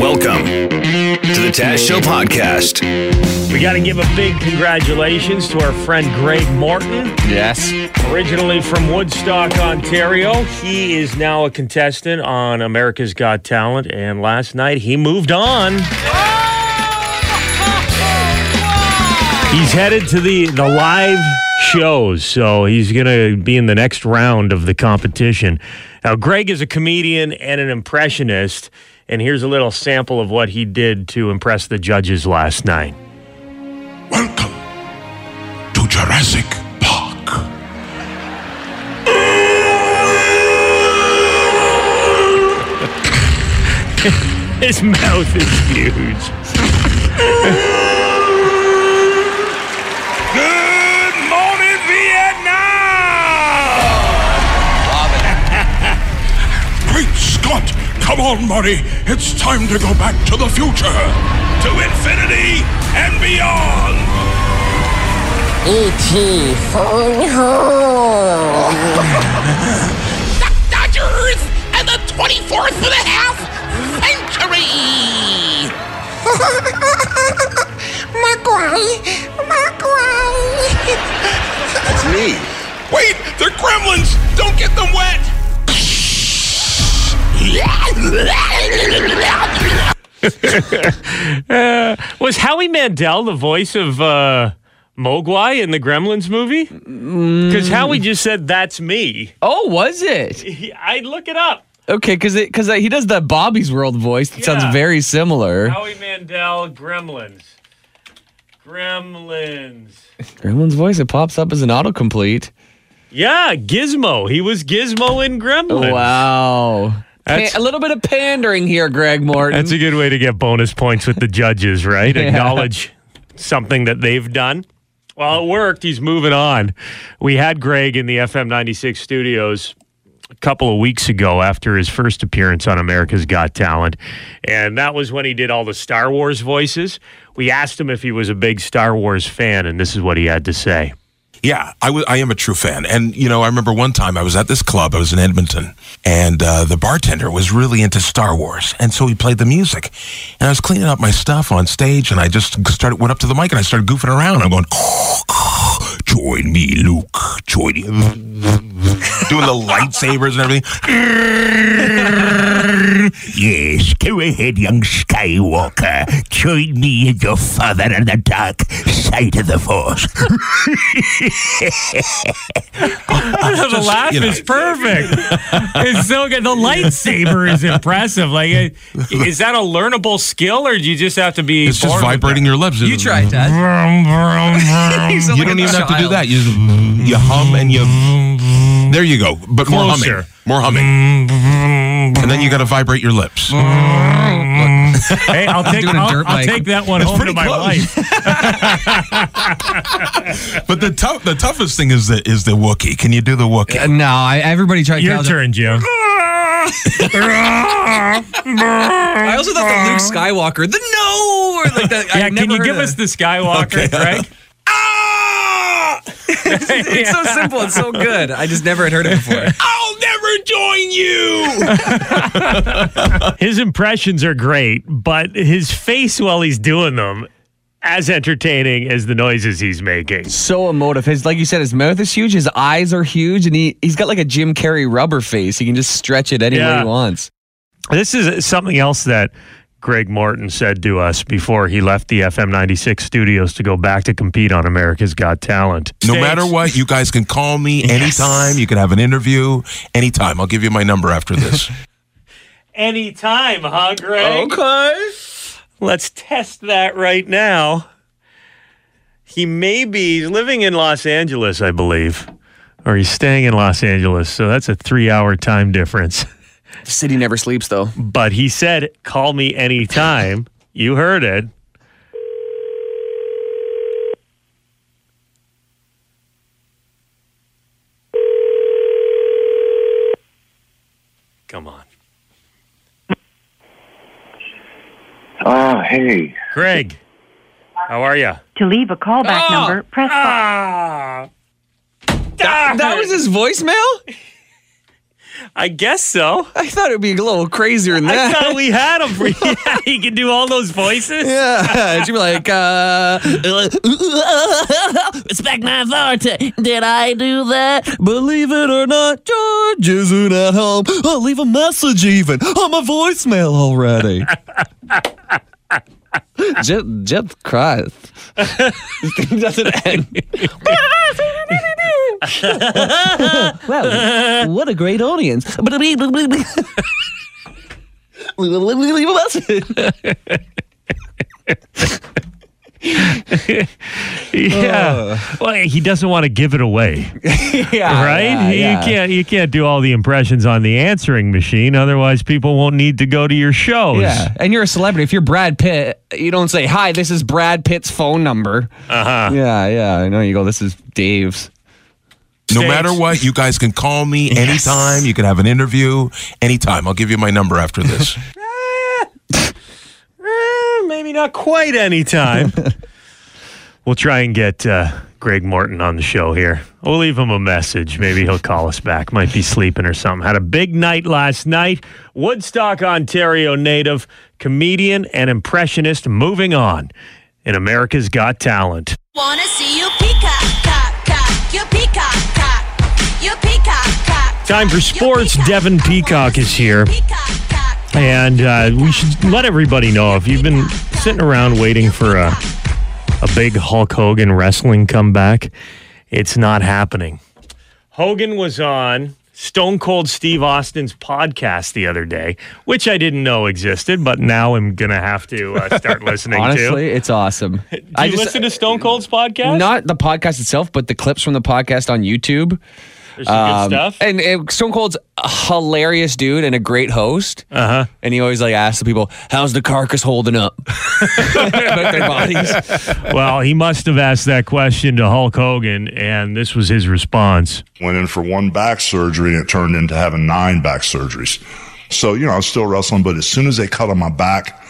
Welcome to the Taz Show podcast. We got to give a big congratulations to our friend Greg Morton. Yes. Originally from Woodstock, Ontario, he is now a contestant on America's Got Talent, and last night he moved on. Oh! He's headed to the, the live shows, so he's going to be in the next round of the competition. Now, Greg is a comedian and an impressionist, and here's a little sample of what he did to impress the judges last night. Welcome to Jurassic Park. His mouth is huge. Come on, Marty. It's time to go back to the future. To infinity and beyond. E.T. phone home. The Dodgers and the 24th and a half century! Maguire, Maguire. That's me. Wait, they're gremlins! Don't get them wet! Uh, was Howie Mandel the voice of uh, Mogwai in the Gremlins movie? Because Howie just said, that's me. Oh, was it? I'd look it up. Okay, because because he does the Bobby's World voice. It Yeah. sounds very similar. Howie Mandel, Gremlins. Gremlins. Gremlin's voice. It pops up as an autocomplete. Yeah, Gizmo. He was Gizmo in Gremlins. Wow. That's- a little bit of pandering here, Greg Morton. That's a good way to get bonus points with the judges, right? Yeah. Acknowledge something that they've done. Well, it worked. He's moving on. We had Greg in the FM 96 studios a couple of weeks ago after his first appearance on America's Got Talent. And that was when he did all the Star Wars voices. We asked him if he was a big Star Wars fan, and this is what he had to say. Yeah, I wa- I am a true fan. And, you know, I remember one time I was at this club, I was in Edmonton, and uh, the bartender was really into Star Wars. And so he played the music. And I was cleaning up my stuff on stage, and I just started, went up to the mic and I started goofing around. I'm going, join me, Luke. Join me. Doing the lightsabers and everything. yes, go ahead, young Skywalker. Join me and your father on the dark side of the Force. the laugh you know. is perfect. it's so good. The lightsaber is impressive. Like, is that a learnable skill, or do you just have to be? It's just born with vibrating your lips. you tried, Dad. You don't even have to do that. You just, you hum and you. There you go. But more Closer. humming. More humming. And then you got to vibrate your lips. Hey, I'll take doing a I'll, dirt I'll bike. take that one It's home to pretty my close. wife. But the tough, the toughest thing is the is the Wookiee. Can you do the Wookie? Uh, no, I, everybody tried. Your Carol's- turn, Jim. I also thought the Luke Skywalker, the no, or like that. Yeah, can you give us the Skywalker, Greg? It's so simple and so good. I just never had heard it before. I'll never join you. His impressions are great, but his face while he's doing them, as entertaining as the noises he's making. so emotive. His, like you said, his mouth is huge. His eyes are huge, and he he's got like a Jim Carrey rubber face. He can just stretch it any way he wants. This is something else that Greg Morton said to us before he left the FM 96 studios to go back to compete on America's Got Talent. No States- matter what, you guys can call me anytime. You can have an interview anytime. I'll give you my number after this. Anytime, huh, Greg? Okay. Let's test that right now. He may be living in Los Angeles, I believe, or he's staying in Los Angeles. So that's a three hour time difference. The city never sleeps, though. But he said, call me anytime. you heard it. Come on. Ah, hey. Greg, how are you? To leave a callback Oh. number, press five. Ah. That, that was his voicemail? I guess so. I thought it'd be a little crazier than I that. thought we had him for yeah, he can do all those voices. yeah, she'd be like, uh, Respect my authority. Did I do that? believe it or not, George isn't at home. I'll leave a message even on my voicemail already. Just, just Christ. this thing doesn't end. wow, what a great audience. Leave a message. Yeah. well, he doesn't want to give it away, Yeah, right? yeah, yeah. You can't you can't do all the impressions on the answering machine, otherwise people won't need to go to your shows. Yeah, and you're a celebrity. If you're Brad Pitt, you don't say, "Hi, this is Brad Pitt's phone number." Uh huh. Yeah, yeah. I know. You go, "This is Dave's." No Thanks. matter what, you guys can call me anytime. You can have an interview anytime. I'll give you my number after this. Maybe not quite any time. we'll try and get uh, Greg Morton on the show here. We'll leave him a message. Maybe he'll call us back. Might be sleeping or something. Had a big night last night. Woodstock, Ontario native, comedian and impressionist moving on in America's Got Talent. Wanna see you peacock, cock, cock, you peacock, cock, you peacock, cock. Time for sports. Peacock. Devin Peacock is here. peacock, cock, cock. And uh, we should let everybody know if you've been sitting around waiting for a, a big Hulk Hogan wrestling comeback, it's not happening. Hogan was on Stone Cold Steve Austin's podcast the other day, which I didn't know existed, but now I'm going to have to uh, start listening Honestly, to. it's awesome. Do you listen to Stone Cold's podcast? not the podcast itself, but the clips from the podcast on YouTube. There's some Um, good stuff. And uh, Stone Cold's a hilarious dude and a great host. Uh huh. And he always like asks the people, "How's the carcass holding up?" About their bodies. Well, he must have asked that question to Hulk Hogan, and this was his response. went in for one back surgery and it turned into having nine back surgeries. So, you know, I was still wrestling, but as soon as they cut on my back,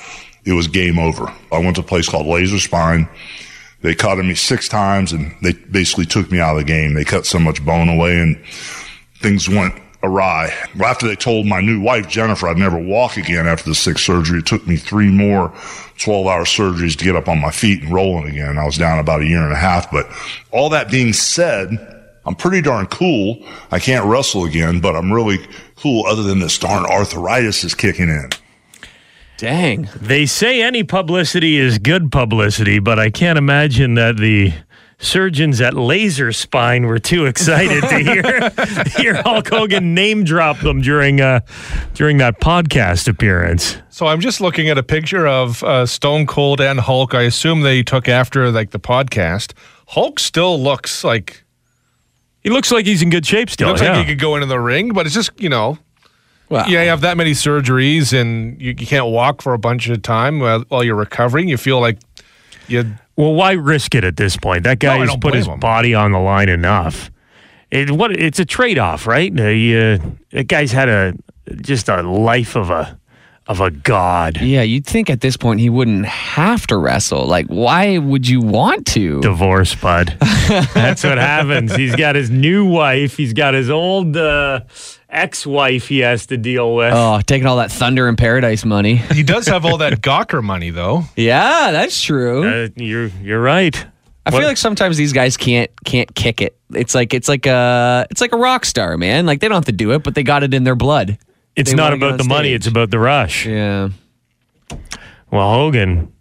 it was game over. I went to a place called Laser Spine. They caught me six times and they basically took me out of the game. They cut so much bone away and things went awry. Well, after they told my new wife, Jennifer, I'd never walk again after the sixth surgery, it took me three more 12 hour surgeries to get up on my feet and rolling again. I was down about a year and a half. But all that being said, I'm pretty darn cool. I can't wrestle again, but I'm really cool other than this darn arthritis is kicking in. Dang. They say any publicity is good publicity, but I can't imagine that the surgeons at Laser Spine were too excited to hear hear Hulk Hogan name drop them during uh, during that podcast appearance. So I'm just looking at a picture of uh, Stone Cold and Hulk. I assume they took after like the podcast. Hulk still looks like He looks like he's in good shape he still. looks yeah. like he could go into the ring, but it's just you know, Well, yeah, you have that many surgeries and you, you can't walk for a bunch of time while, while you're recovering. You feel like you. well, why risk it at this point? That No, guy has put his him. body on the line enough. It, what it's a trade off, right? Uh, you- that guy's had a just a life of a of a god. Yeah, you'd think at this point he wouldn't have to wrestle. Like, why would you want to? divorce, bud. That's what happens. He's got his new wife. He's got his old uh, ex-wife he has to deal with. Oh, taking all that Thunder in Paradise money. He does have all that Gawker money though. Yeah, that's true. Uh, you're you're right. I What- feel like sometimes these guys can't can't kick it. It's like it's like a it's like a rock star, man. Like they don't have to do it, but they got it in their blood. It's they not wanna get about on the money. stage. It's about the rush. Yeah. Well, Hogan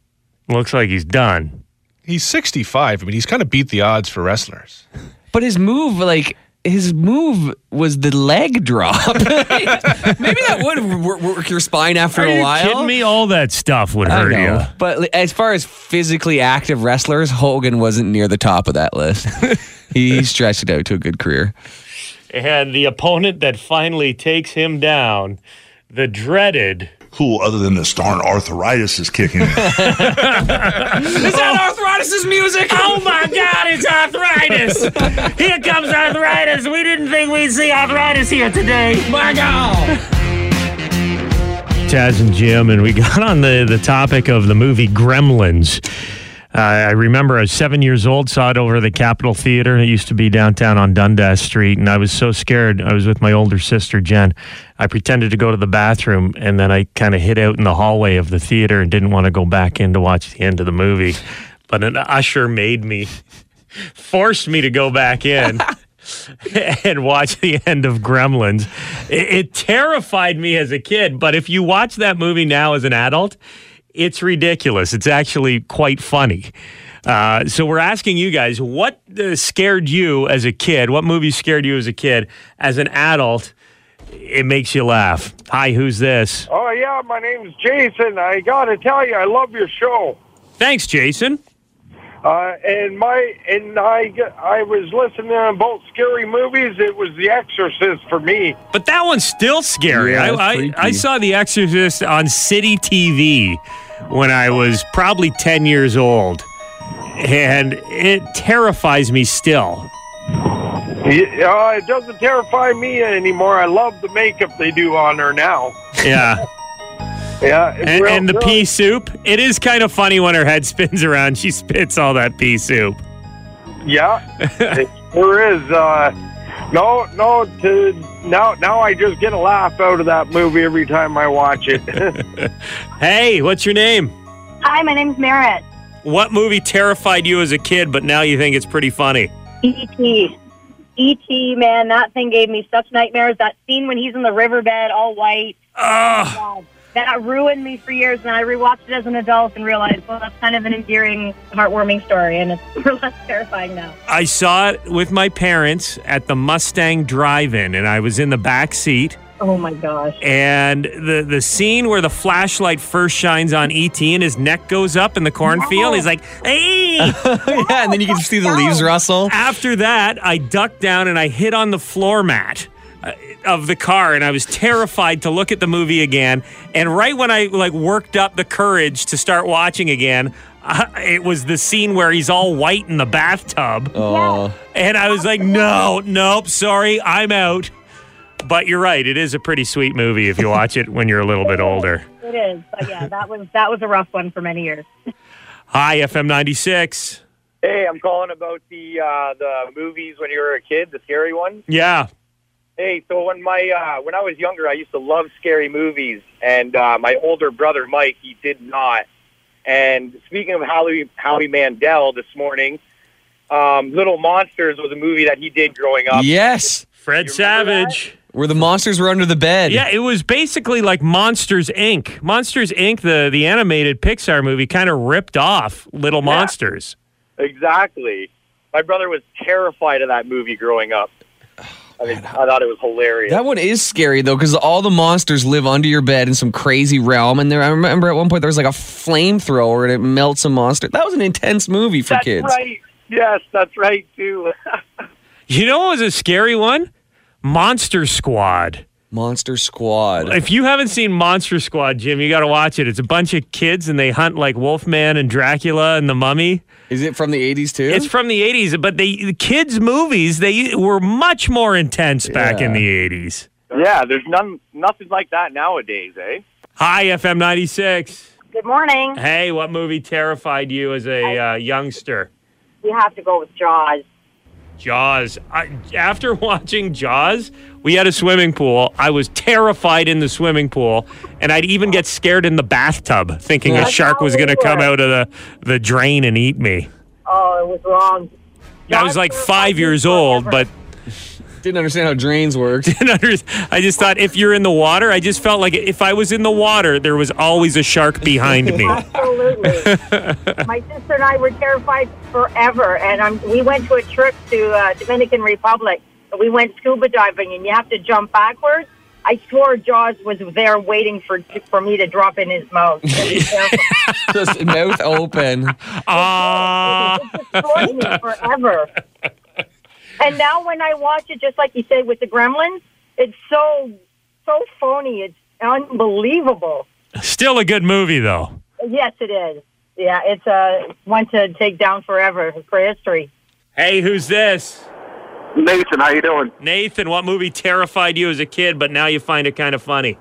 looks like he's done. He's 65. I mean, he's kind of beat the odds for wrestlers. But his move, like his move, was the leg drop. Maybe that would wor- work your spine after Are a you while. kidding me? All that stuff would I hurt know. you. But as far as physically active wrestlers, Hogan wasn't near the top of that list. he stretched it out to a good career. And the opponent that finally takes him down, the dreaded. Cool other than this darn arthritis is kicking in. Is that arthritis's music? Oh my God, it's arthritis! Here comes arthritis. We didn't think we'd see arthritis here today. My God! Taz and Jim, and we got on the, the topic of the movie Gremlins. Uh, I remember I was seven years old, saw it over the Capitol Theater. It used to be downtown on Dundas Street, and I was so scared. I was with my older sister, Jen. I pretended to go to the bathroom, and then I kind of hid out in the hallway of the theater and didn't want to go back in to watch the end of the movie. But an usher made me, forced me to go back in. and watch the end of Gremlins. It, it terrified me as a kid, but if you watch that movie now as an adult, it's ridiculous. It's actually quite funny. Uh, so we're asking you guys, what uh, scared you as a kid? What movie scared you as a kid? As an adult, it makes you laugh. Hi, who's this? Oh yeah, my name's Jason. I gotta tell you, I love your show. Thanks, Jason. Uh, and my and I I was listening to both scary movies. It was The Exorcist for me. But that one's still scary. Yeah, I, I. I saw The Exorcist on City TV when I was probably 10 years old. And it terrifies me still. Yeah, uh, it doesn't terrify me anymore. I love the makeup they do on her now. Yeah. Yeah, and, real and the good. pea soup. It is kind of funny when her head spins around. She spits all that pea soup. Yeah, it sure is. Uh, no, no. To now, now I just get a laugh out of that movie every time I watch it. Hey, what's your name? Hi, my name's Merritt. What movie terrified you as a kid, but now you think it's pretty funny? E.T. E.T. E Man, that thing gave me such nightmares. That scene when he's in the riverbed, all white. Oh, God. That ruined me for years, and I rewatched it as an adult and realized, well, that's kind of an endearing, heartwarming story, and it's less terrifying now. I saw it with my parents at the Mustang Drive-In, and I was in the back seat. Oh my gosh. And the the scene where the flashlight first shines on ET and his neck goes up in the cornfield, he's like, "Hey!" yeah, and then you can see the leaves rustle. After that, I ducked down and I hit on the floor mat of the car, and I was terrified to look at the movie again. And right when I like worked up the courage to start watching again, uh, it was the scene where he's all white in the bathtub. Oh. And I was like, no, nope, sorry, I'm out. But you're right, it is a pretty sweet movie if you watch it when you're a little bit older. It is, but yeah, that was that was a rough one for many years. Hi, FM 96. Hey, I'm calling about the uh, the movies when you were a kid, the scary ones. Yeah. Hey, so when my uh, when I was younger, I used to love scary movies, and uh, my older brother Mike, he did not. And speaking of Howie Howie Mandel, this morning, um, Little Monsters was a movie that he did growing up. Yes. Fred Savage. Where the monsters were under the bed. Yeah, it was basically like Monsters Inc. Monsters Inc. the the animated Pixar movie kind of ripped off Little Monsters. Exactly. My brother was terrified of that movie growing up. I mean, I thought it was hilarious. That one is scary though, because all the monsters live under your bed in some crazy realm. And there, I remember at one point there was like a flamethrower and it melts a monster. That was an intense movie for That's kids. right. Yes, that's right too. You know what was a scary one? Monster Squad. Monster Squad. If you haven't seen Monster Squad, Jim, you got to watch it. It's a bunch of kids and they hunt like Wolfman and Dracula and the Mummy. Is it from the 80s too? It's from the 80s, but they the kids movies they were much more intense back in the 80s. yeah, there's none, nothing like that nowadays, eh? Hi, FM 96. Good morning. Hey, what movie terrified you as a uh, youngster? We have to go with Jaws. Jaws. I, after watching Jaws, we had a swimming pool. I was terrified in the swimming pool, and I'd even get scared in the bathtub, thinking a shark was going to come out of the, the drain and eat me. Oh, it was wrong. I was like five years old, but Didn't understand how drains worked. didn't under, I just thought if you're in the water, I just felt like if I was in the water, there was always a shark behind me. Absolutely. My sister and I were terrified forever, and um, we went to a trip to uh, Dominican Republic. We went scuba diving, and you have to jump backwards. I swore Jaws was there waiting for for me to drop in his mouth. It. Just mouth open. Ah. destroyed me forever. And now when I watch it, just like you say with the Gremlins, it's so so phony. It's unbelievable. Still a good movie, though. Yes, it is. Yeah, it's uh, one to take down forever for history. Hey, who's this? Nathan, how you doing? Nathan, what movie terrified you as a kid, but now you find it kind of funny?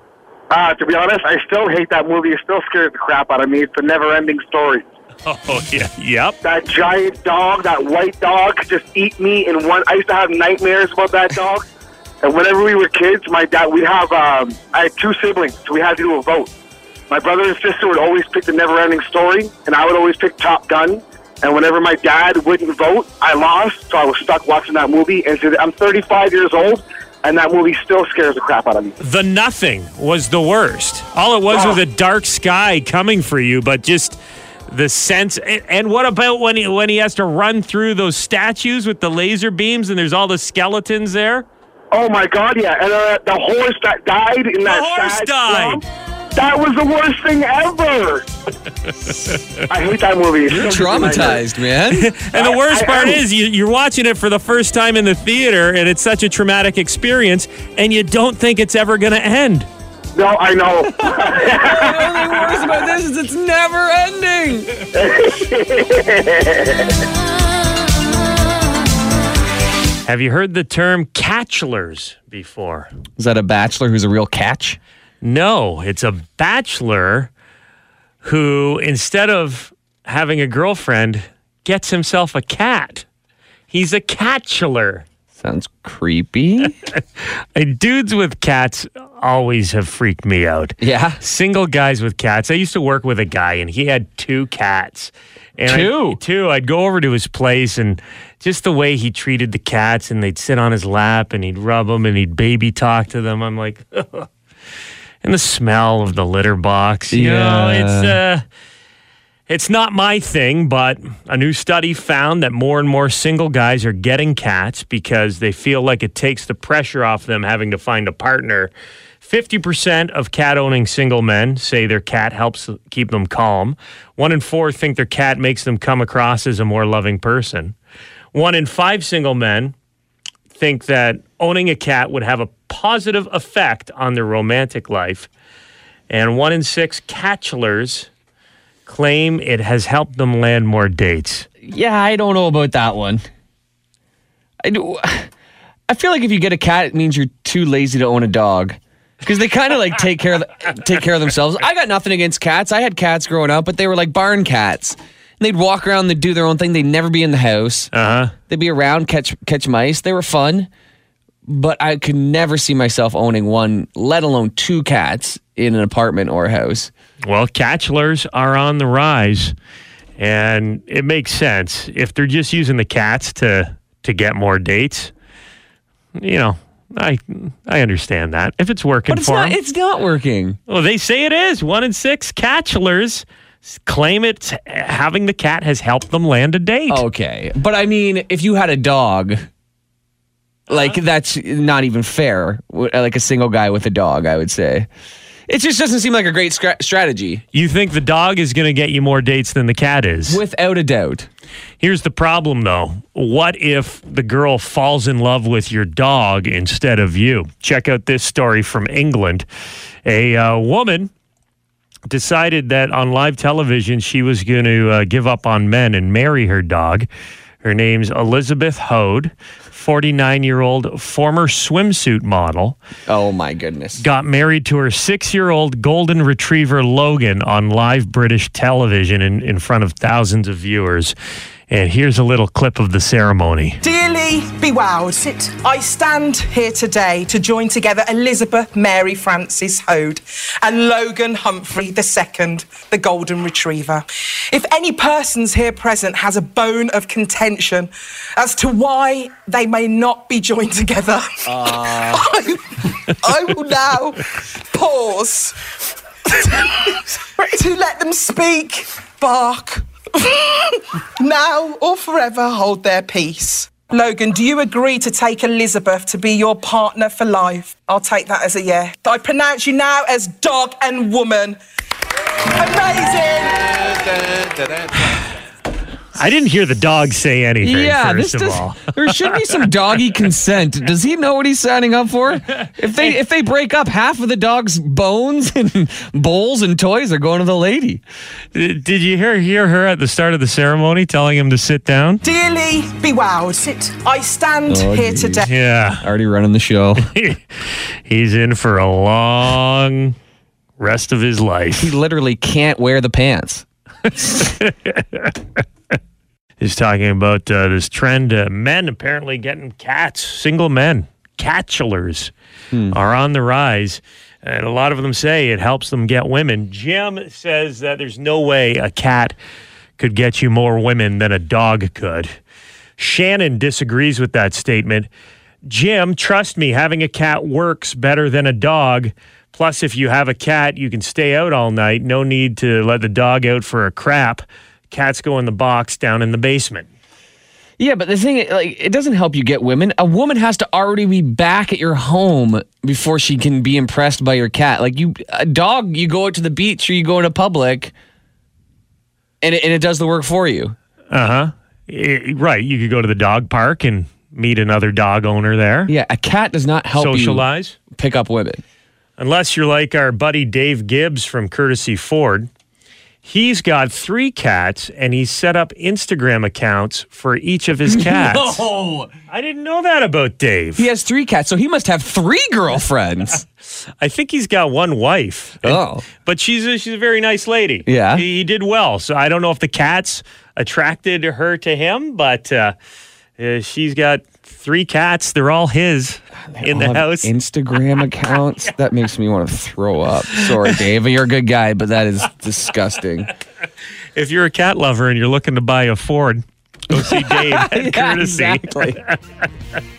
Uh, to be honest, I still hate that movie. It still scares the crap out of me. It's a never-ending story. Oh yeah, yep. That giant dog, that white dog, could just eat me in one. I used to have nightmares about that dog. And whenever we were kids, my dad, we'd have. Um, I had two siblings, so we had to do a vote. My brother and sister would always pick the Never-Ending Story, and I would always pick Top Gun. And whenever my dad wouldn't vote, I lost, so I was stuck watching that movie. And so I'm 35 years old, and that movie still scares the crap out of me. The nothing was the worst. All it was was a dark sky coming for you, but just the sense. And, and what about when he when he has to run through those statues with the laser beams and there's all the skeletons there? Oh my God, yeah! And uh, the horse that died in that horse died. swamp, that was the worst thing ever. I hate that movie. You're still gives me nightmares. traumatized, man. And the worst I part am. is you, you're watching it for the first time in the theater, and it's such a traumatic experience, and you don't think it's ever going to end. No, I know. the only worst about this is it's never ending. Have you heard the term catchlers before? Is that a bachelor who's a real catch? No, it's a bachelor who, instead of having a girlfriend, gets himself a cat. He's a catchler. Sounds creepy. Dudes with cats always have freaked me out. Yeah. Single guys with cats. I used to work with a guy and he had two cats. And I- Two? two. I'd go over to his place and just the way he treated the cats and they'd sit on his lap and he'd rub them and he'd baby talk to them. I'm like, and the smell of the litter box. You know, it's uh it's not my thing, but a new study found that more and more single guys are getting cats because they feel like it takes the pressure off them having to find a partner. 50% of cat owning single men say their cat helps keep them calm. One in four think their cat makes them come across as a more loving person. One in five single men think that owning a cat would have a positive effect on their romantic life. And one in six catchlers claim it has helped them land more dates. Yeah, I don't know about that one. I do. I feel like if you get a cat, it means you're too lazy to own a dog. Because they kind of like take care of the, take care of themselves. I got nothing against cats. I had cats growing up, but they were like barn cats. And they'd walk around, they'd do their own thing. They'd never be in the house. Uh huh. They'd be around, catch catch mice. They were fun, but I could never see myself owning one, let alone two cats in an apartment or a house. Well, catchlers are on the rise, and it makes sense if they're just using the cats to to get more dates. You know, I I understand that if it's working But it's for not. them. It's not working. Well, they say it is. One in six catchlers claim it having the cat has helped them land a date. Okay, but I mean, if you had a dog, like that's not even fair. Like a single guy with a dog, I would say. It just doesn't seem like a great stra- strategy. You think the dog is going to get you more dates than the cat is? Without a doubt. Here's the problem, though. What if the girl falls in love with your dog instead of you? Check out this story from England. A uh, woman decided that on live television she was going to uh, give up on men and marry her dog. Her name's Elizabeth Hoad, 49 year old former swimsuit model. Oh my goodness. Got married to her six year old golden retriever Logan on live British television in, in front of thousands of viewers. And here's a little clip of the ceremony. Dearly be wowed. I stand here today to join together Elizabeth Mary Frances Hoad and Logan Humphrey II, the Golden Retriever. If any persons here present has a bone of contention as to why they may not be joined together, ah. I, I will now pause to let them speak, bark, now or forever hold their peace. Logan, do you agree to take Elizabeth to be your partner for life? I'll take that as a yeah. I pronounce you now as dog and woman. Amazing! I didn't hear the dog say anything, Yeah, first this of does, all. there should be some doggy consent. Does he know what he's signing up for? If they if they break up, half of the dog's bones and bowls and toys are going to the lady. Did did you hear, hear her at the start of the ceremony telling him to sit down? Dearly be wowed. Sit. I stand Oh, here geez. today. Yeah. Already running the show. He's in for a long rest of his life. He literally can't wear the pants. He's talking about uh, this trend. Uh, men apparently getting cats, single men, catchulars are on the rise. And a lot of them say it helps them get women. Jim says that there's no way a cat could get you more women than a dog could. Shannon disagrees with that statement. Jim, trust me, having a cat works better than a dog. Plus, if you have a cat, you can stay out all night. No need to let the dog out for a crap. Cats go in the box down in the basement. Yeah, but the thing, like, it doesn't help you get women. A woman has to already be back at your home before she can be impressed by your cat. Like you, a dog, you go out to the beach or you go into public, and it, and it does the work for you. Uh huh. Right. You could go to the dog park and meet another dog owner there. Yeah, a cat does not help Socialize. you pick up women. Unless you're like our buddy Dave Gibbs from Courtesy Ford. He's got three cats and he's set up Instagram accounts for each of his cats. No, I didn't know that about Dave. he has three cats, so he must have three girlfriends. I think he's got one wife. Oh. But she's a, she's a very nice lady. Yeah. He, he did well. So I don't know if the cats attracted her to him, but uh, uh, she's got three cats. They're all his in the house. Instagram accounts. That makes me want to throw up. Sorry, Dave. You're a good guy, but that is disgusting. if you're a cat lover and you're looking to buy a Ford, go see Dave at Yeah, Courtesy. exactly.